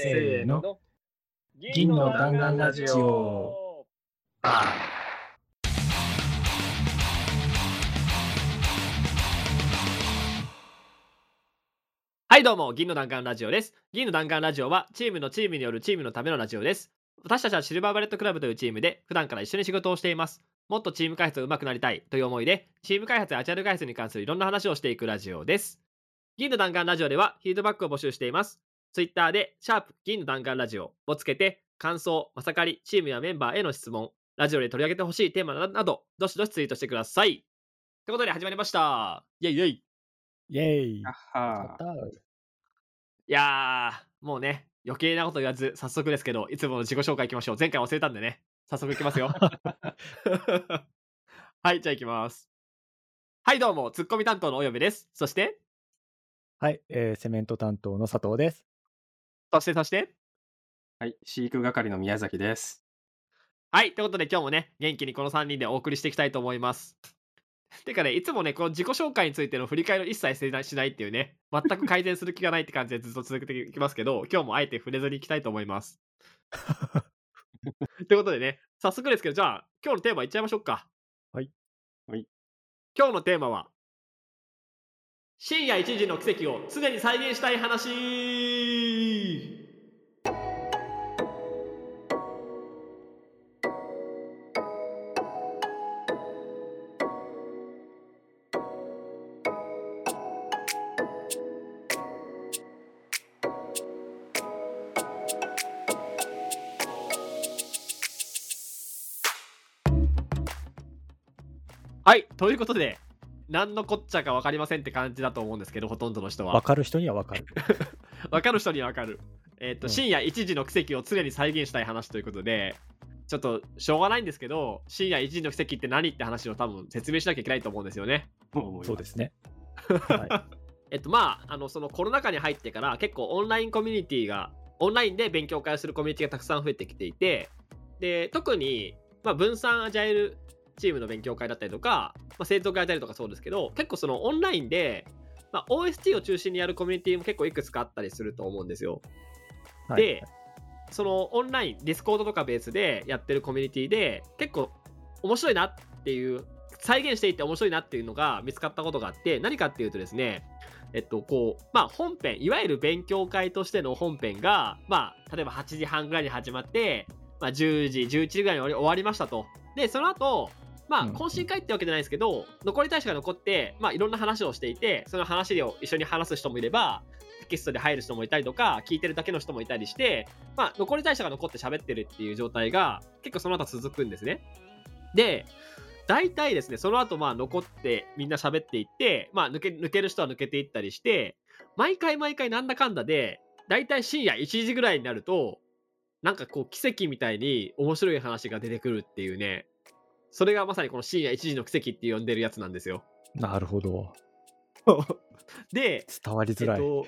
せーの。銀の弾丸ラジオ。はいどうも、銀の弾丸ラジオです。銀の弾丸ラジオは、チームのチームによるチームのためのラジオです。私たちはシルバーバレットクラブというチームで、普段から一緒に仕事をしています。もっとチーム開発が上手くなりたいという思いで、チーム開発やアジャイル開発に関するいろんな話をしていくラジオです。銀の弾丸ラジオでは、フィードバックを募集しています。ツイッターで、シャープ銀の弾丸ラジオをつけて、感想、まさかり、チームやメンバーへの質問、ラジオで取り上げてほしいテーマなど、どしどしツイートしてください。ということで始まりました。イェイイェイ。イェイ。あはいやー、もうね、余計なこと言わず、早速ですけど、いつもの自己紹介いきましょう。前回忘れたんでね、早速いきますよ。はい、じゃあいきます。はい、どうも、ツッコミ担当のおよべです。そして、はい、えーセメント担当の佐藤です。そして、そして、はい、飼育係の宮崎です。はい、ということで今日もね、元気にこの3人でお送りしていきたいと思います。てかね、いつもね、この自己紹介についての振り返りを一切しないしないっていうね、全く改善する気がないって感じでずっと続けていきますけど、今日もあえて触れずにいきたいと思います。ということでね、早速ですけど、じゃあ、今日のテーマいっちゃいましょうか。はい。はい。今日のテーマは、深夜1時の奇跡を常に再現したい話。はい、ということで、何のこっちゃか分かりませんって感じだと思うんですけど、ほとんどの人は。わかる人にはわかる。分かる人には分かる。えっ、と、うん深夜1時の奇跡を常に再現したい話ということで、ちょっとしょうがないんですけど、深夜1時の奇跡って何って話を多分説明しなきゃいけないと思うんですよね。そうですね。はえっとまあ、あのそのコロナ禍に入ってから結構オンラインコミュニティが、オンラインで勉強会をするコミュニティがたくさん増えてきていて、で、特に、まあ、分散アジャイルチームの勉強会だったりとか、まあ、生徒会だったりとかそうですけど、結構そのオンラインで、まあ、OST を中心にやるコミュニティも結構いくつかあったりすると思うんですよ。い。で、そのオンライン、ディスコードとかベースでやってるコミュニティで、結構面白いなっていう、再現していて面白いなっていうのが見つかったことがあって、何かっていうとですね、えっと、こう、まあ本編、いわゆる勉強会としての本編が、まあ、例えば8時半ぐらいに始まって、まあ10時、11時ぐらいに終わりましたと。で、その後、まあ、うん懇親会ってわけじゃないですけど、残り大使が残って、まあ、いろんな話をしていて、その話を一緒に話す人もいれば、テキストで入る人もいたりとか、聞いてるだけの人もいたりして、まあ、残り大使が残って喋ってるっていう状態が、結構その後続くんですね。で、大体ですね、その後、まあ、残ってみんな喋っていって、まあ、抜け、抜ける人は抜けていったりして、毎回毎回なんだかんだで、大体深夜1時ぐらいになると、なんかこう、奇跡みたいに面白い話が出てくるっていうね、それがまさにこの深夜1時の奇跡って呼んでるやつなんですよ。なるほど。で、伝わりづらい。えっと、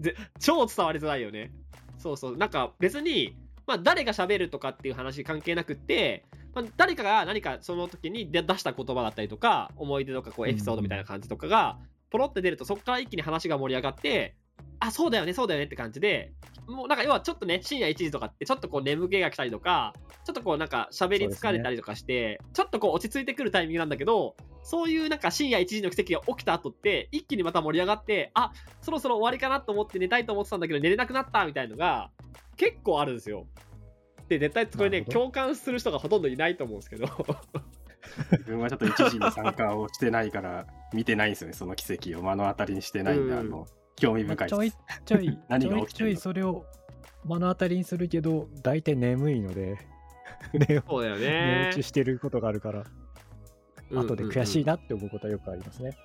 ぜ超伝わりづらいよね。そうそう。なんか別に、まあ、誰が喋るとかっていう話関係なくって、まあ、誰かが何かその時に出出した言葉だったりとか、思い出とかこうエピソードみたいな感じとかが、ポロって出ると、そこから一気に話が盛り上がって、あ、そうだよね、そうだよねって感じで、もうなんか要はちょっとね、深夜1時とかって、ちょっとこう眠気が来たりとか、ちょっとこうなんか喋り疲れたりとかして、ちょっとこう落ち着いてくるタイミングなんだけど、そういうなんか深夜1時の奇跡が起きた後って、一気にまた盛り上がって、あ、そろそろ終わりかなと思って寝たいと思ってたんだけど寝れなくなったみたいのが結構あるんですよ。で、絶対これね、共感する人がほとんどいないと思うんですけど。自分はちょっと一時に参加をしてないから、見てないんですよね、その奇跡を目の当たりにしてないんで、うんあの興味深いちょいです。ちょい、何ちょいちょいそれを目の当たりにするけど、大体眠いので、寝そうだよ寝ね落ち。してることがあるから、後で悔しいな。なって思うことはよくありますね。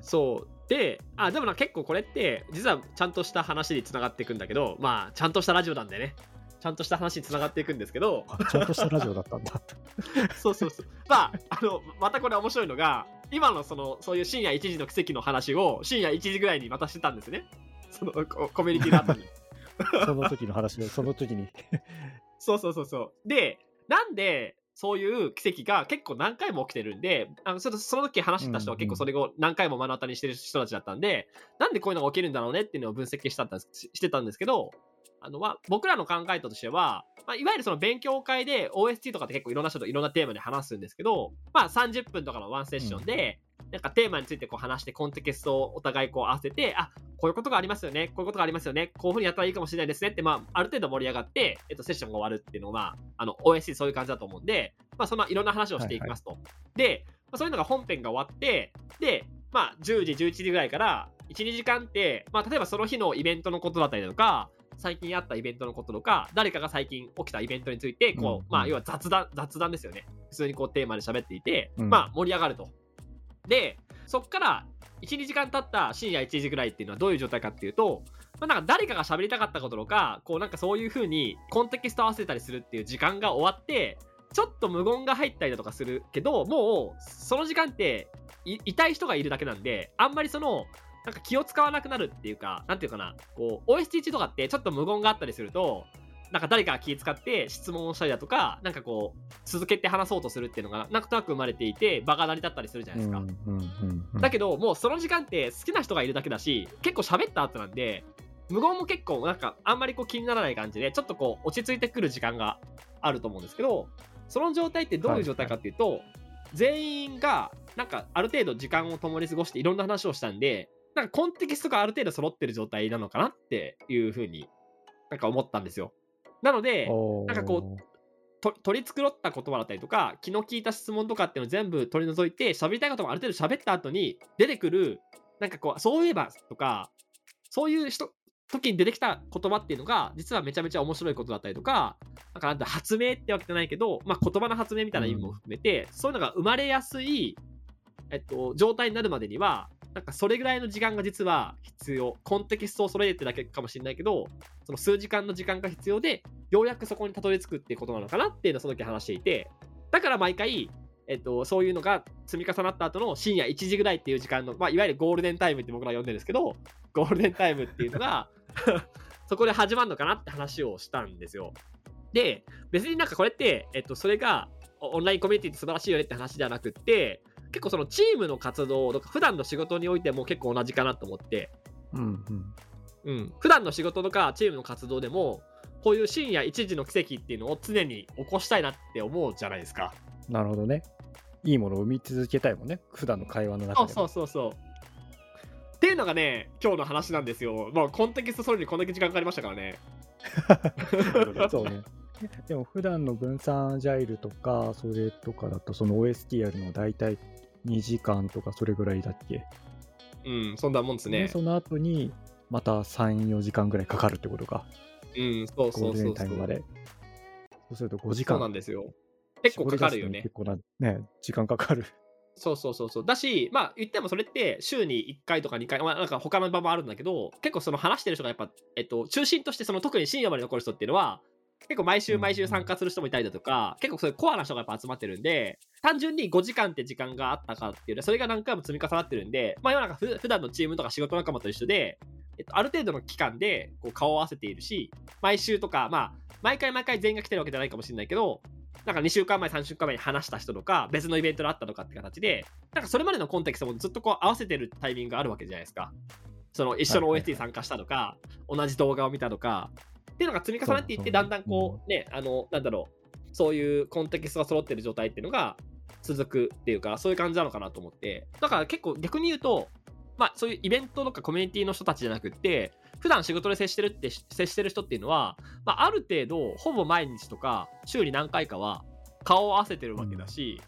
そう。で、あ、でもな、結構これって、実はちゃんとした話につながっていくんだけど、まあ、ちゃんとしたラジオなんでね。ちゃんとした話につながっていくんですけど、あちゃんとしたラジオだったんだ。そうそうそう。まあ、あの、またこれ面白いのが、今のその、そういう深夜1時の奇跡の話を深夜1時ぐらいにまたしてたんですね。そのココミュニティの後に。その時の話を、その時に。そうそうそうそう。で、なんで、そういう奇跡が結構何回も起きてるんで、あのそのその時話した人は結構それを何回も目の当たりにしてる人たちだったんで、なんでこういうのが起きるんだろうねっていうのを分析したししてたんですけど、あのは僕らの考えとしては、まあ、いわゆるその勉強会で OST とかって結構いろんな人といろんなテーマで話すんですけど、まあ、30分とかのワンセッションで、なんかテーマについてこう話してコンテキストをお互いこう合わせてあこういうことがありますよねこういうことがありますよねこういうふうにやったらいいかもしれないですねって、まあ、ある程度盛り上がって、えっと、セッションが終わるっていうのがあの OST そういう感じだと思うんで、まあ、そんないろんな話をしていきますと。で、まあ、そういうのが本編が終わってで、まあ、10時11時ぐらいから12時間って、まあ、例えばその日のイベントのことだったりとか最近あったイベントのこととか誰かが最近起きたイベントについてこう、うんまあ、要は雑談雑談ですよね。普通にこうテーマで喋っていて、うん。まあ盛り上がると。でそっから12時間経った深夜1時ぐらいっていうのはどういう状態かっていうと、まあ、なんか誰かが喋りたかったこととかこうなんかそういう風にコンテキスト合わせたりするっていう時間が終わってちょっと無言が入ったりだとかするけどもうその時間ってい痛い人がいるだけなんであんまりそのなんか気を使わなくなるっていうかなんていうかなこう OST とかってちょっと無言があったりするとなんか誰かが気使って質問をしたりだとかなんかこう続けて話そうとするっていうのがなんとなく生まれていて場が成り立ったりするじゃないですか、だけどもうその時間って好きな人がいるだけだし結構喋った後なんで無言も結構なんかあんまりこう気にならない感じでちょっとこう落ち着いてくる時間があると思うんですけどその状態ってどういう状態かっていうと、全員がなんかある程度時間を共に過ごしていろんな話をしたんでなんかコンテキストがある程度揃ってる状態なのかなっていうふうになんか思ったんですよ。なのでなんかこと取り繕った言葉だったりとか気の利いた質問とかっていうのを全部取り除いて喋りたいことがある程度喋った後に出てくるなんかこうそういえばとかそういう人時に出てきた言葉っていうのが実はめちゃめちゃ面白いことだったりとかなんかなんだ発明ってわけじゃないけど、まあ、言葉の発明みたいな意味も含めて、そういうのが生まれやすい、えっと、状態になるまでにはなんかそれぐらいの時間が実は必要。コンテキストを揃えてだけかもしれないけどその数時間の時間が必要でようやくそこにたどり着くっていうことなのかなっていうのをその時話していて。だから毎回、えっと、そういうのが積み重なった後の深夜1時ぐらいっていう時間の、まあ、いわゆるゴールデンタイムって僕ら呼んでるんですけどゴールデンタイムっていうのが そこで始まるのかなって話をしたんですよ。で別になんかこれって、えっと、それがオンラインコミュニティって素晴らしいよねって話ではなくって結構そのチームの活動とか普段の仕事においても結構同じかなと思ってうんうんうん、普段の仕事とかチームの活動でもこういう深夜1時の奇跡っていうのを常に起こしたいなって思うじゃないですか。なるほどね。いいものを生み続けたいもんね。普段の会話の中でも。そうそうそうそう。っていうのがね今日の話なんですよ。まあコンテキストそれにこんだけ時間かかりましたからね。そうね。でも普段の分散アジャイルとか、それとかだと、その OST やるの大体2時間とかそれぐらいだっけ？うんそんなもんですね。でその後にまた3、4時間ぐらいかかるってことか？うんそうゴールデそうそうそう。ンタイムまで。そうすると5時そう間。なんですよ。結構かかるよね結。構な、ね、時間かかる。そうそうそうそう。だし、まあ言ってもそれって週に1回とか2回、まあなんか他の場もあるんだけど、結構その話してる人がやっぱ、えっと、中心としてその特に深夜まで残る人っていうのは、結構毎週毎週参加する人もいたりだとか、結構そういうコアな人がやっぱ集まってるんで、単純に5時間って時間があったかっていうそれが何回も積み重なってるんで、まあ世の中ふ普段のチームとか仕事仲間と一緒で、えっと、ある程度の期間でこう顔を合わせているし、毎週とか、まあ、毎回毎回全員が来てるわけじゃないかもしれないけど、なんか2週間前、3週間前に話した人とか、別のイベントであったとかって形で、なんかそれまでのコンテクストもずっとこう合わせてるタイミングがあるわけじゃないですか。その一緒の OST 参加したとか、同じ動画を見たとか、っていうのが積み重なっていって、だんだんこうね、あの、なんだろう、そういうコンテキストが揃ってる状態っていうのが続くっていうか、そういう感じなのかなと思って、だから結構逆に言うと、まあそういうイベントとかコミュニティの人たちじゃなくって、普段仕事で接してるって接してる人っていうのは、まあ、ある程度ほぼ毎日とか週に何回かは顔を合わせてるわけだし、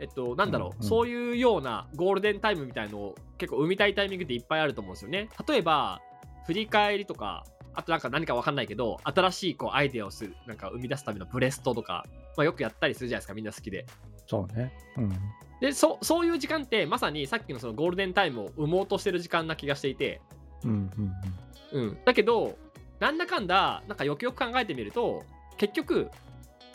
えっとなんだろう、そういうようなゴールデンタイムみたいのを結構生みたいタイミングっていっぱいあると思うんですよね。例えば振り返りとかあとなんか何か分かんないけど新しいこうアイデアをするなんか生み出すためのブレストとか、まあ、よくやったりするじゃないですかみんな好きでそうね。うん。でそそういう時間ってまさにさっきのそのゴールデンタイムを生もうとしてる時間な気がしていてうんうんうん。うん、だけどなんだかんだなんかよくよく考えてみると結局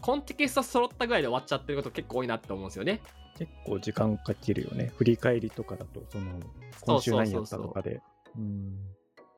コンテキスト揃ったぐらいで終わっちゃってること結構多いなって思うんですよね。結構時間かけるよね。振り返りとかだと、その、今週何やったとかで。うん。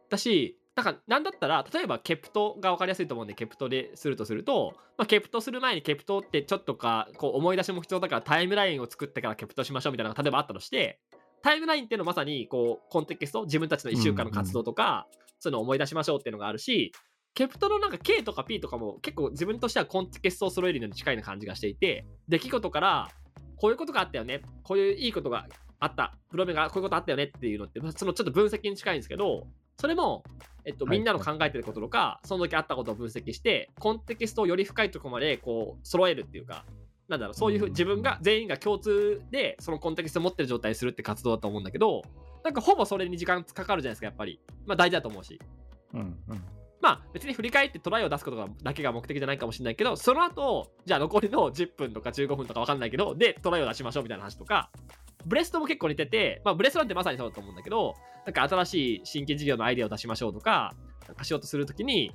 だしなんかなんだったら例えば KPT が分かりやすいと思うんで KPT でするとすると、まあ、 KPT する前に KPT ってちょっとかこう思い出しも必要だからタイムラインを作ってから KPT しましょうみたいなのが例えばあったとしてタイムラインっていうのはまさにこうコンテキスト自分たちの1週間の活動とか、そういうのを思い出しましょうっていうのがあるしケプトのなんか K とか P とかも結構自分としてはコンテキストを揃えるのに近いな感じがしていて、出来事からこういうことがあったよね、こういういいことがあった、プロメがこういうことあったよねっていうのって、そのちょっと分析に近いんですけど、それも、えっと、はいみんなの考えてることとか、その時あったことを分析して、コンテキストをより深いところまでこう揃えるっていうか、なんだろう、そういうふううん自分が全員が共通でそのコンテキストを持ってる状態にするって活動だと思うんだけど、なんかほぼそれに時間かかるじゃないですか、やっぱり。まあ大事だと思うし。うんうんまあ別に振り返ってトライを出すことがだけが目的じゃないかもしれないけど、その後、じゃあ残りの10分とか15分とかわかんないけど、でトライを出しましょうみたいな話とか、ブレストも結構似てて、まあブレストなんてまさにそうだと思うんだけど、なんか新しい新規事業のアイデアを出しましょうとか、なんかしようとするときに、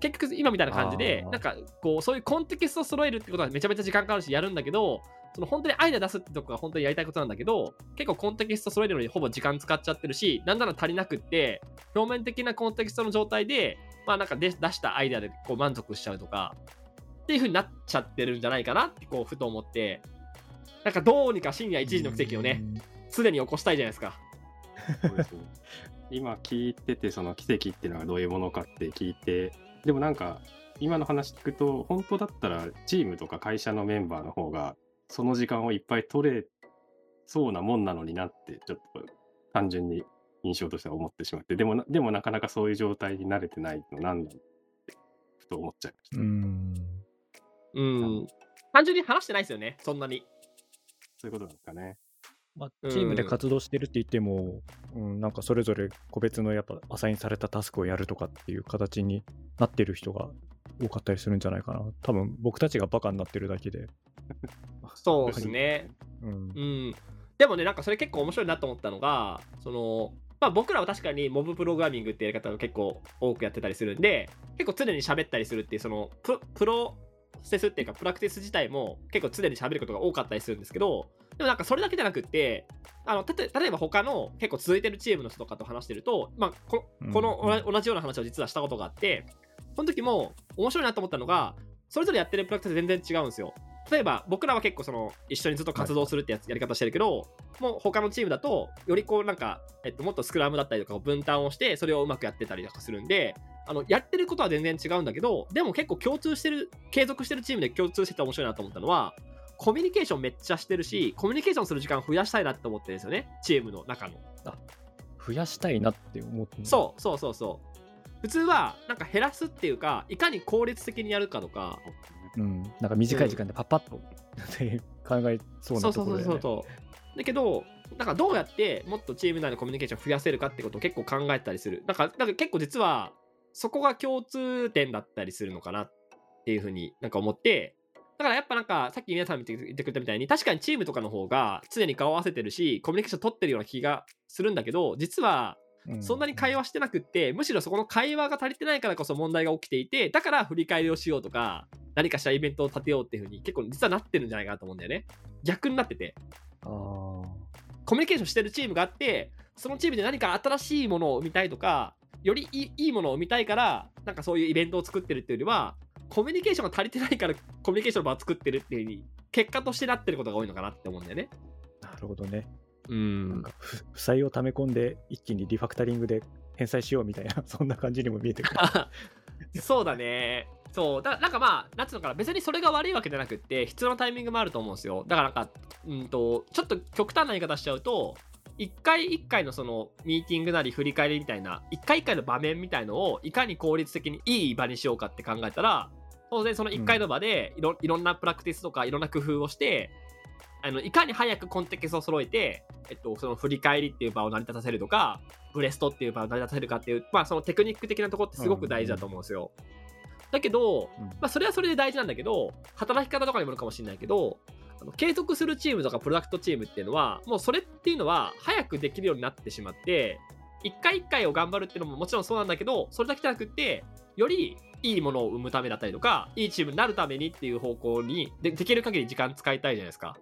結局今みたいな感じでなんかこう、そういうコンテキストを揃えるってことはめちゃめちゃ時間かかるしやるんだけど、その本当にアイデア出すってとこが本当にやりたいことなんだけど、結構コンテキスト揃えるのにほぼ時間使っちゃってるし、なんなら足りなくって、表面的なコンテキストの状態で、まあなんかで出したアイデアでこう満足しちゃうとか、っていう風になっちゃってるんじゃないかなってこうふと思って、なんかどうにか深夜1時の奇跡をね、常に起こしたいじゃないですか。そうですね今聞いてて、その奇跡っていうのがどういうものかって聞いて、でもなんか、今の話聞くと、本当だったらチームとか会社のメンバーの方が、その時間をいっぱい取れそうなもんなのになって、ちょっと単純に印象としては思ってしまって、でもな、でもなかなかそういう状態に慣れてないのなんだって、ふと思っちゃいました。うんうん。単純に話してないですよね、そんなに。そういうことなんですかね。まあ、うんチームで活動してるって言っても、うん、なんかそれぞれ個別のやっぱアサインされたタスクをやるとかっていう形になってる人が多かったりするんじゃないかな。多分僕たちがバカになってるだけで。そうですね。うんうん。でもね、なんかそれ結構面白いなと思ったのが、その、まあ僕らは確かにモブプログラミングってやり方が結構多くやってたりするんで、結構常に喋ったりするっていう、そのププロセスっていうか、プラクティス自体も結構常に喋ることが多かったりするんですけど、でもなんかそれだけじゃなくって、あの例えば他の結構続いてるチームの人とかと話してると、まあ、ここのうん。同じような話を実はしたことがあって、その時も面白いなと思ったのが、それぞれやってるプラクティス全然違うんですよ。例えば僕らは結構その一緒にずっと活動するってやつ、やり方してるけど、もう他のチームだとよりこうなんか、えっと、もっとスクラムだったりとかを分担をしてそれをうまくやってたりとかするんであのやってることは全然違うんだけどでも結構共通してる継続してるチームで共通してて面白いなと思ったのはコミュニケーションめっちゃしてるしコミュニケーションする時間増やしたいなって思ってるんですよねチームの中の増やしたいなって思ってそうそうそうそう普通はなんか減らすっていうかいかに効率的にやるかとかう。うん。なんか短い時間でパッパッと、っ て考えそうそうそうそうなところで、ね。そうそうだけどなんかどうやってもっとチーム内のコミュニケーションを増やせるかってことを結構考えたりするなんかなんか結構実はそこが共通点だったりするのかなっていうふうになんか思ってだからやっぱなんかさっき皆さん見て言ってくれたみたいに確かにチームとかの方が常に顔を合わせてるしコミュニケーション取ってるような気がするんだけど実はうそんなに会話してなくって、むしろそこの会話が足りてないからこそ問題が起きていて、だから振り返りをしようとか、何かしたイベントを立てようっていうふうに結構実はなってるんじゃないかなと思うんだよね。逆になってて。コミュニケーションしてるチームがあって、そのチームで何か新しいものを生みたいとか、よりいいいいものを生みたいから、なんかそういうイベントを作ってるっていうよりは、コミュニケーションが足りてないからコミュニケーションの場を作ってるっていうに、結果としてなってることが多いのかなって思うんだよね。なるほどね。うなんん。負債を溜め込んで一気にリファクタリングで返済しようみたいな、そんな感じにも見えてくる。そうだね。そう。だなんかまあ、なんつうのかな、別にそれが悪いわけじゃなくって、必要なタイミングもあると思うんですよ。だからなんか、うんと、ちょっと極端な言い方しちゃうと、一回一回のそのミーティングなり振り返りみたいな、一回一回の場面みたいのをいかに効率的にいい場にしようかって考えたら、当然その一回の場でいろ,、いろんなプラクティスとかいろんな工夫をして、あのいかに早くコンテキストを揃えて、えっと、その振り返りっていう場を成り立たせるとか、ブレストっていう場を成り立たせるかっていう、まあそのテクニック的なところってすごく大事だと思うんですよ。だけど、うん。まあそれはそれで大事なんだけど、働き方とかにもよるかもしれないけど、あの継続するチームとかプロダクトチームっていうのは、もうそれっていうのは早くできるようになってしまって、一回一回を頑張るっていうのももちろんそうなんだけど、それだけじゃなくって、よりいいものを生むためだったりとか、いいチームになるためにっていう方向にでできる限り時間使いたいじゃないですか。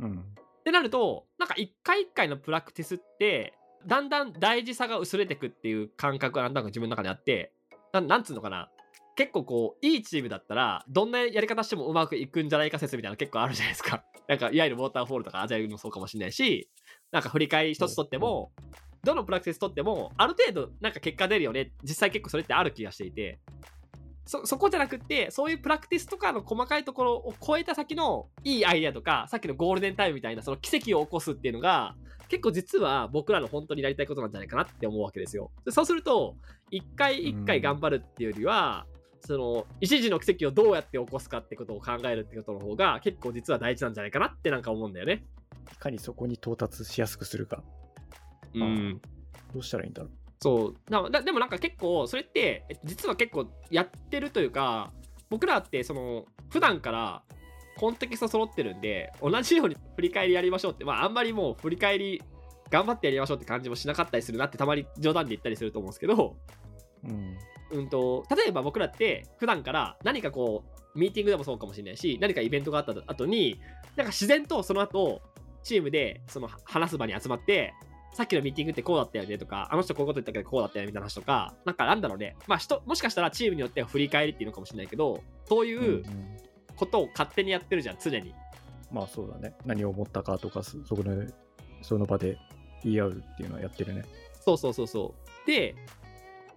うん。ってなると、なんか一回一回のプラクティスって、だんだん大事さが薄れてくっていう感覚がなんだか自分の中であって、なんなんつうのかな。結構こう、いいチームだったら、どんなやり方してもうまくいくんじゃないか説みたいなの結構あるじゃないですか。なんか、いわゆるウォーターフォールとかアジャイルもそうかもしれないし、なんか振り返り一つとっても、どのプラクティスとっても、ある程度なんか結果出るよね。実際結構それってある気がしていて。そそこじゃなくってそういうプラクティスとかの細かいところを超えた先のいいアイデアとかさっきのゴールデンタイムみたいなその奇跡を起こすっていうのが結構実は僕らの本当にやりたいことなんじゃないかなって思うわけですよ。でそうすると一回一回頑張るっていうよりは、その一時の奇跡をどうやって起こすかってことを考えるってことの方が結構実は大事なんじゃないかなってなんか思うんだよね。いかにそこに到達しやすくするか。うん、どうしたらいいんだろう。そうなだでもなんか結構それってえ実は結構やってるというか僕らってその普段からコンテキスト揃ってるんで同じように振り返りやりましょうってまああんまりもう振り返り頑張ってやりましょうって感じもしなかったりするなってたまに冗談で言ったりすると思うんですけど、うん。うん、と例えば僕らって普段から何かこうミーティングでもそうかもしれないし何かイベントがあった後になんか自然とその後チームでその話す場に集まってさっきのミーティングってこうだったよねとかあの人こういうこと言ったけどこうだったよねみたいな話とかなんかなんだろうねまあ人もしかしたらチームによっては振り返りっていうのかもしれないけどそういううんことを勝手にやってるじゃん常にまあそうだね。何を思ったかとか、そそこで、その場で言い合うっていうのはやってるね。そうそうそうそう。で、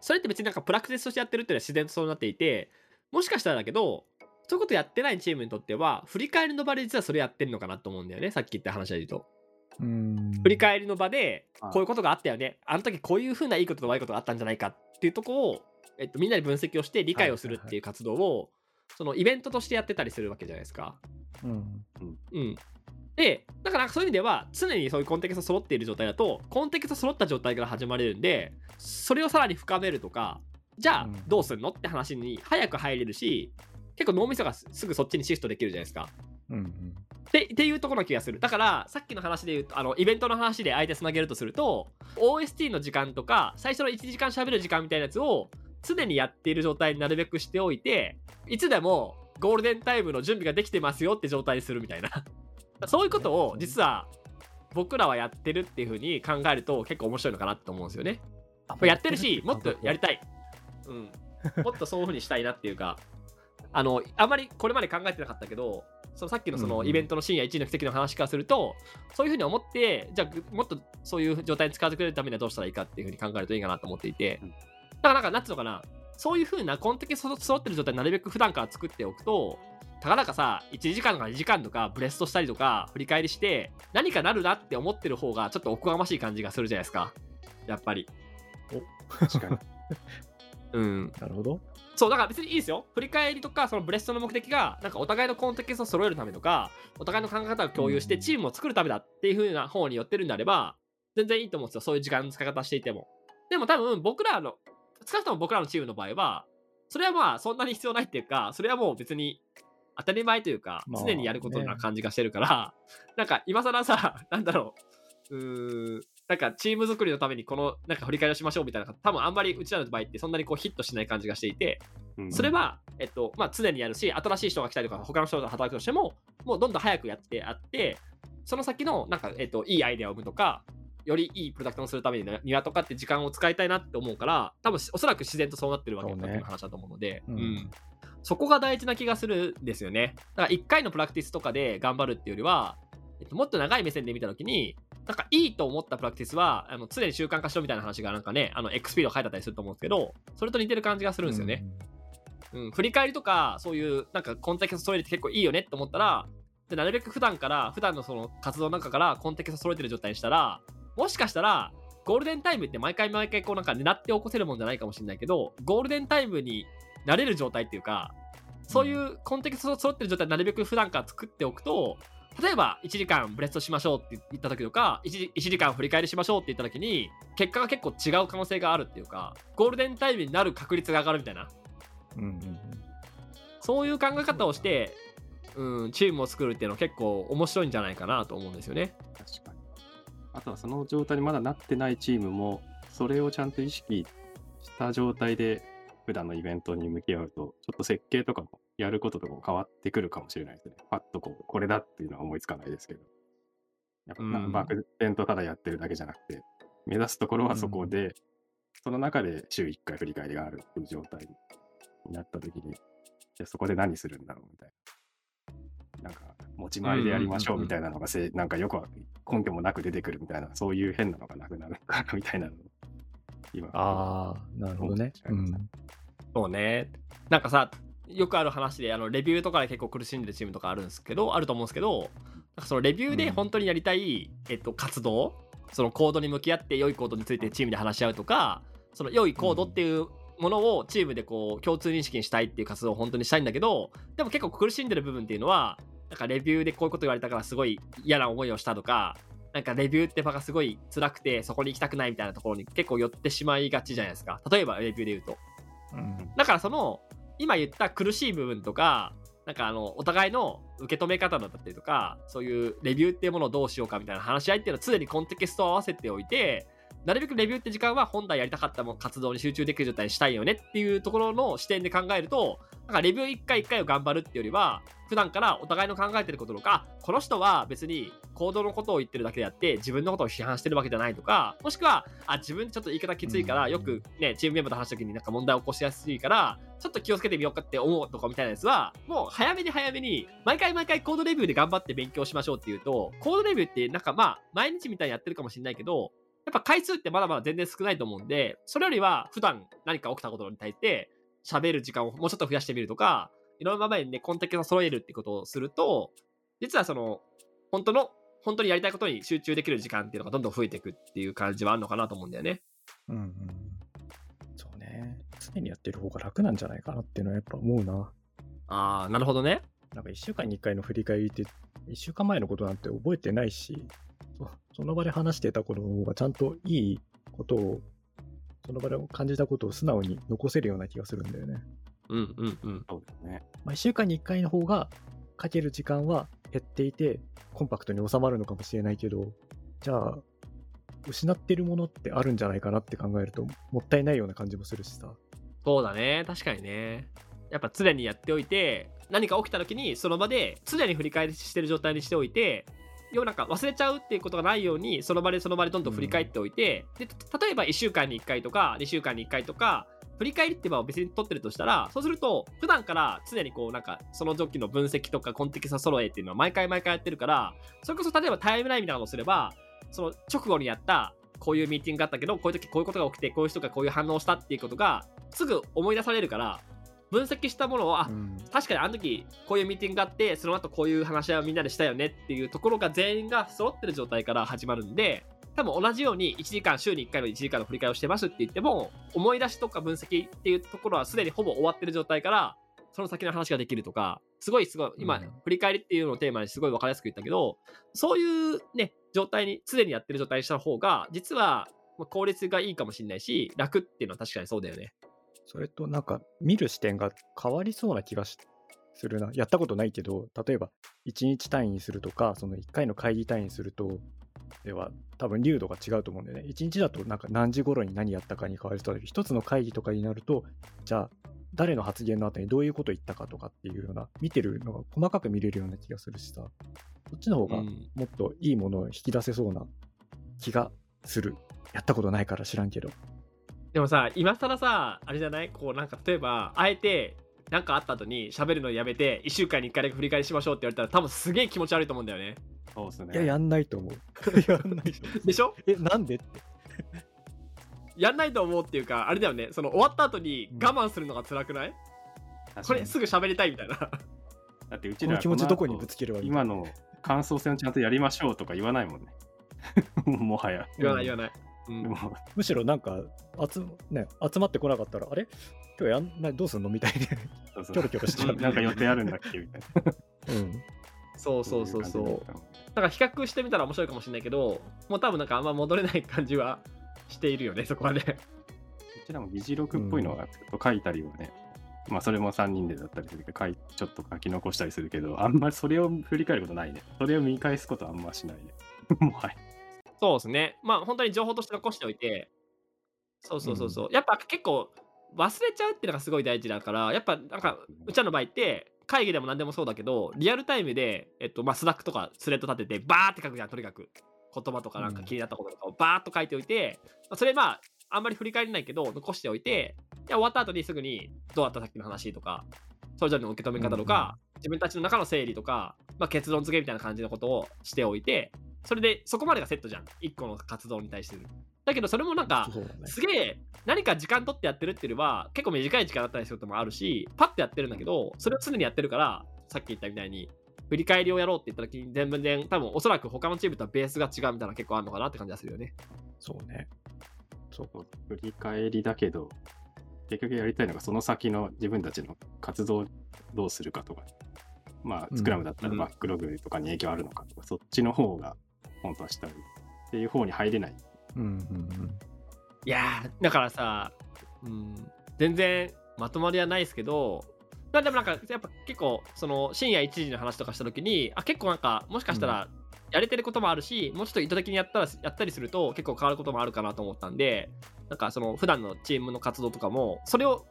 それって別になんかプラクティスとしてやってるっていうのは自然とそうなっていて、もしかしたらだけど、そういうことやってないチームにとっては、振り返りの場で実はそれやってるのかなと思うんだよね。さっき言った話で言うと。うん。振り返りの場であ、こういうことがあったよね。あの時こういうふうないいことと悪いことがあったんじゃないかっていうところを、えっと、みんなで分析をして理解をするっていう活動を、そのイベントとしてやってたりするわけじゃないですか。うん。うん。で、だからそういう意味では、常にそういうコンテキスト揃っている状態だと、コンテキスト揃った状態から始まれるんで、それをさらに深めるとか、じゃあうんどうするのって話に早く入れるし、結構脳みそがすすぐそっちにシフトできるじゃないですか。うん。ってっていうところな気がする。だから、さっきの話で言うと、あのイベントの話で相手つなげるとすると、OST の時間とか、最初の1時間喋る時間みたいなやつを常にやっている状態になるべくしておいて、いつでもゴールデンタイムの準備ができてますよって状態にするみたいな。そういうことを実は僕らはやってるっていう風に考えると結構面白いのかなと思うんですよね。やってるし、もっとやりたい。うん。もっとそういう風にしたいなっていうか、あの、あまりこれまで考えてなかったけど、そのさっきのそうんうんのイベントの深夜1位の奇跡の話からすると、そういう風に思って、じゃあもっとそういう状態に使ってくれるためにはどうしたらいいかっていう風に考えるといいかなと思っていてうん、だからなんか、なんつうのかな、そういう風なコンテキスト揃ってる状態になるべく普段から作っておくと、たかだかさ、1時間とか2時間とかブレストしたりとか振り返りして、何かなるなって思ってる方がちょっとおこがましい感じがするじゃないですか。やっぱり。確かに。うん。なるほど。そう、だから別にいいですよ。振り返りとか、そのブレストの目的が、なんかお互いのコンテキストを揃えるためとか、お互いの考え方を共有してうんチームを作るためだっていう風な方に寄ってるんであれば、全然いいと思うんですよ。そういう時間の使い方していても。でも多分僕らの、少なくとも僕らのチームの場合は、それはまあそんなに必要ないっていうか、それはもう別に当たり前というか、まあ常にやることな感じがしてるから、なんか今更さ、なんだろう、うーん、なんかチーム作りのためにこのなんか振り返りをしましょうみたいな、多分あんまりうちらの場合ってそんなにこうヒットしない感じがしていて、うん。それは、えっと、まあ、常にやるし、新しい人が来たりとか、他の人が働くとしても、もうどんどん早くやってあって、その先の、なんか、えっと、いいアイデアを生むとか、よりいいプロダクトをするために庭とかって時間を使いたいなって思うから、多分おそらく自然とそうなってるわけだそうね。っていう話だと思うので、ううん。んそこが大事な気がするんですよね。だから1回のプラクティスとかで頑張るっていうよりは、えっと、もっと長い目線で見たときに、なんかいいと思ったプラクティスは、あの常に習慣化しろみたいな話がなんかね、あの XP で書いてあったりすると思うんですけど、それと似てる感じがするんですよね。うん、振り返りとか、そういう、なんかコンテキスト揃えて結構いいよねって思ったら、でなるべく普段から、普段のその活動の中からコンテキスト揃えてる状態にしたら、もしかしたら、ゴールデンタイムって毎回毎回こうなんか狙って起こせるもんじゃないかもしれないけど、ゴールデンタイムになれる状態っていうか、そういうコンテキスト揃ってる状態なるべく普段から作っておくと、例えば1時間ブレストしましょうって言った時とか 1, 時1時間振り返りしましょうって言った時に結果が結構違う可能性があるっていうかゴールデンタイムになる確率が上がるみたいなうんそういう考え方をして、うん、チームを作るっていうのは結構面白いんじゃないかなと思うんですよね。確かに。あとはその状態にまだなってないチームも、それをちゃんと意識した状態で、普段のイベントに向き合うと、ちょっと設計とかも、やることとかも変わってくるかもしれないですね。パッとこう、これだっていうのは思いつかないですけど。やっぱ漠然とただやってるだけじゃなくて、目指すところはそこで、その中で週1回振り返りがあるっていう状態になった時に、じゃあそこで何するんだろうみたいな。なんか、持ち回りでやりましょうみたいなのがせ、なんかよくは根拠もなく出てくるみたいな、そういう変なのがなくなるのかなみたいなのを今、ああ、なるほどね。うん。そうね。なんかさよくある話であのレビューとかで結構苦しんでるチームとかあるんですけどあると思うんですけどなんかそのレビューで本当にやりたい、えっと、活動そのコードに向き合って良いコードについてチームで話し合うとかその良いコードっていうものをチームでこう共通認識にしたいっていう活動を本当にしたいんだけどでも結構苦しんでる部分っていうのはなんかレビューでこういうこと言われたからすごい嫌な思いをしたとかなんかレビューって場がすごい辛くてそこに行きたくないみたいなところに結構寄ってしまいがちじゃないですか。例えばレビューで言うと。うん。だからその今言った苦しい部分とかなんかあのお互いの受け止め方だったりとかそういうレビューっていうものをどうしようかみたいな話し合いっていうのは常にコンテキストを合わせておいてなるべくレビューって時間は本来やりたかったも活動に集中できる状態にしたいよねっていうところの視点で考えるとなんかレビュー1回1回を頑張るっていうよりは普段からお互いの考えてることとかこの人は別に行動のことを言ってるだけであって自分のことを批判してるわけじゃないとかもしくはあ自分ちょっと言い方きついからうん。よくねチームメンバーと話した時になんか問題を起こしやすいからちょっと気をつけてみようかって思うとかみたいなやつはもう早めに早めに毎回毎回コードレビューで頑張って勉強しましょうっていうとコードレビューってなんかまあ毎日みたいにやってるかもしれないけどやっぱ回数ってまだまだ全然少ないと思うんでそれよりは普段何か起きたことに対して喋る時間をもうちょっと増やしてみるとかいろんな場面でねコンテキストを揃えるってことをすると実はその本当の本当にやりたいことに集中できる時間っていうのがどんどん増えていくっていう感じはあるのかなと思うんだよね。うんうんそうね。常にやってる方が楽なんじゃないかなっていうのはやっぱ思うな。ああなるほどね。なんか1週間に1回の振り返りって、1週間前のことなんて覚えてないし、そその場で話してたことの方がちゃんといいことを、その場で感じたことを素直に残せるような気がするんだよね。うんうんうん。そうだね。まあ、1週間に1回の方が、かける時間は減っていて、コンパクトに収まるのかもしれないけど、じゃあ、失ってるものってあるんじゃないかなって考えると、もったいないような感じもするしさ。そうだね確かにね。やっぱ常にやっておいて何か起きた時にその場で常に振り返りしてる状態にしておいて要はなんか忘れちゃうっていうことがないようにその場でその場でどんどん振り返っておいて、で例えば1週間に1回とか2週間に1回とか振り返りって場を別に取ってるとしたらそうすると普段から常にこうなんかその時の分析とかコンテキスト揃えっていうのは毎回毎回やってるからそれこそ例えばタイムラインみたいなのをすればその直後にやったこういうミーティングがあったけどこういう時こういうことが起きてこういう人がこういう反応をしたっていうことがすぐ思い出されるから分析したものをあ、うん確かにあの時こういうミーティングがあってその後こういう話し合いをみんなでしたよねっていうところが全員が揃ってる状態から始まるんで多分同じように1時間週に1回の1時間の振り返りをしてますって言っても思い出しとか分析っていうところはすでにほぼ終わってる状態からその先の話ができるとかすごいすごい今、うん振り返りっていうのをテーマにすごい分かりやすく言ったけどそういうね状態に常にやってる状態にした方が実はまあ効率がいいかもしれないし楽っていうのは確かにそうだよね。それとなんか見る視点が変わりそうな気がしするな。やったことないけど、例えば1日単位にするとか、その1回の会議単位にすると、では多分流度が違うと思うんだよね。1日だとなんか何時頃に何やったかに変わりそうだけど、1つの会議とかになると、じゃあ誰の発言の後にどういうこと言ったかとかっていうような、見てるのが細かく見れるような気がするしさ、そっちの方がうんもっといいものを引き出せそうな気がする。やったことないから知らんけど。でもさ、今更さ、あれじゃない？こうなんか例えば、あえて、なんかあった後に喋るのやめて、1週間に1回だけ振り返りしましょうって言われたら、多分すげえ気持ち悪いと思うんだよね。そうですね。いや、やんないと思う。やんないでしょ？え、なんで？って。やんないと思うっていうか、あれだよね、その終わった後に我慢するのが辛くない、確かにこれすぐ喋りたいみたいな。だってうちらこの気持ちどこにぶ後つければいい今の感想戦をちゃんとやりましょうとか言わないもんね。もはや。言わない言わない。うんでもむしろなんか集,、ね、集まってこなかったら、あれ？今日やんないどうすんの？みたいに。そうそうキョロキョロしちゃうなんか予定あるんだっけ？みたいな。うん。そうそうそうそう。だから比較してみたら面白いかもしれないけど、もう多分なんかあんま戻れない感じはしているよね、そこはね。たうちらも議事録っぽいのがちょっと書いたりはね、まあそれも3人でだったりするけど、書いちょっと書き残したりするけど、あんまりそれを振り返ることないね。それを見返すことあんましないね。もはや。そうですね。まあ本当に情報として残しておいて、そうそうそうそう。やっぱ結構忘れちゃうっていうのがすごい大事だから、やっぱなんかうちらの場合って会議でも何でもそうだけど、リアルタイムで、えっとまあ、スラックとかスレッド立ててバーって書くじゃん、とにかく。言葉とかなんか気になったこととかをバーっと書いておいて、まあそれまああんまり振り返れないけど、残しておいて、で終わった後にすぐにどうだったさっきの話とか、それぞれの受け止め方とか、自分たちの中の整理とか、まあ、結論付けみたいな感じのことをしておいて、それでそこまでがセットじゃん。1個の活動に対してるだけどそれもなんか。すげえ何か時間取ってやってるっていうよりは結構短い時間だったりすることもあるしパッてやってるんだけどそれを常にやってるからさっき言ったみたいに振り返りをやろうって言った時に全然多分おそらく他のチームとはベースが違うみたいな結構あるのかなって感じがするよね。そうね。そう振り返りだけど、結局やりたいのがその先の自分たちの活動をどうするかとか、まあ、うんスクラムだったらうん。バックログとかに影響あるのかとか、そっちの方が本当はしたいっていう方に入れない。うんうんうん。いやだからさ、うん、全然まとまりはないですけどまあでもなんかやっぱ結構その深夜1時の話とかした時にあ結構なんかもしかしたらやれてることもあるし、もうちょっと意図的にやったらやったりすると結構変わることもあるかなと思ったんでなんかその普段のチームの活動とかもそれを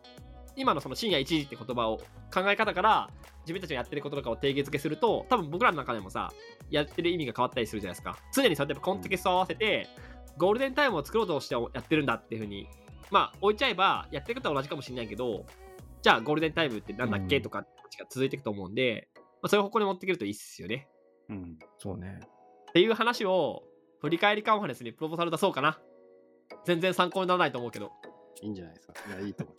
今のその深夜1時って言葉を考え方から自分たちがやってることとかを定義づけすると多分僕らの中でもさやってる意味が変わったりするじゃないですか常にそうやってコンテキストを合わせてゴールデンタイムを作ろうとしてやってるんだっていうふうにまあ置いちゃえばやってることは同じかもしれないけどじゃあゴールデンタイムってなんだっけ、うんとかが続いていくと思うんで、まあ、そういう方向に持っていけるといいっすよねうん。そうね。っていう話を振り返りカンファレンスにプロポーザル出そうかな全然参考にならないと思うけどいいんじゃないですか。いや、いいと思う。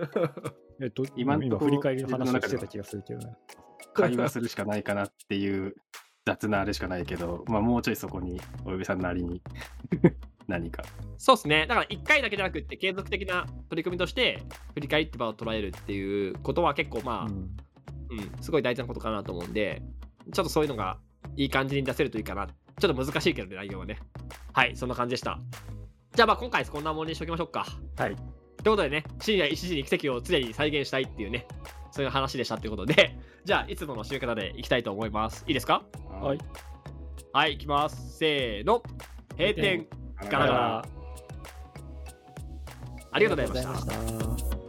えっと、今今振り返りの話をしてた気がするけどね。会話するしかないかなっていう雑なあれしかないけど、まあ、もうちょいそこに、およびさんなりに 何か。そうですねだから1回だけじゃなくって継続的な取り組みとして振り返りって場を捉えるっていうことは結構まあ、うんうん、すごい大事なことかなと思うんで、ちょっとそういうのがいい感じに出せるといいかな。ちょっと難しいけどね、内容はね。はい、そんな感じでした。じゃあまあ今回こんなものにしておきましょうか。はい。ということでね、深夜1時に奇跡を常に再現したいっていうね、そういう話でしたっていうことで、じゃあいつもの締め方でいきたいと思います。いいですか？はい。はい、いきます。せーの。閉店。ガガラガラありがとうございました。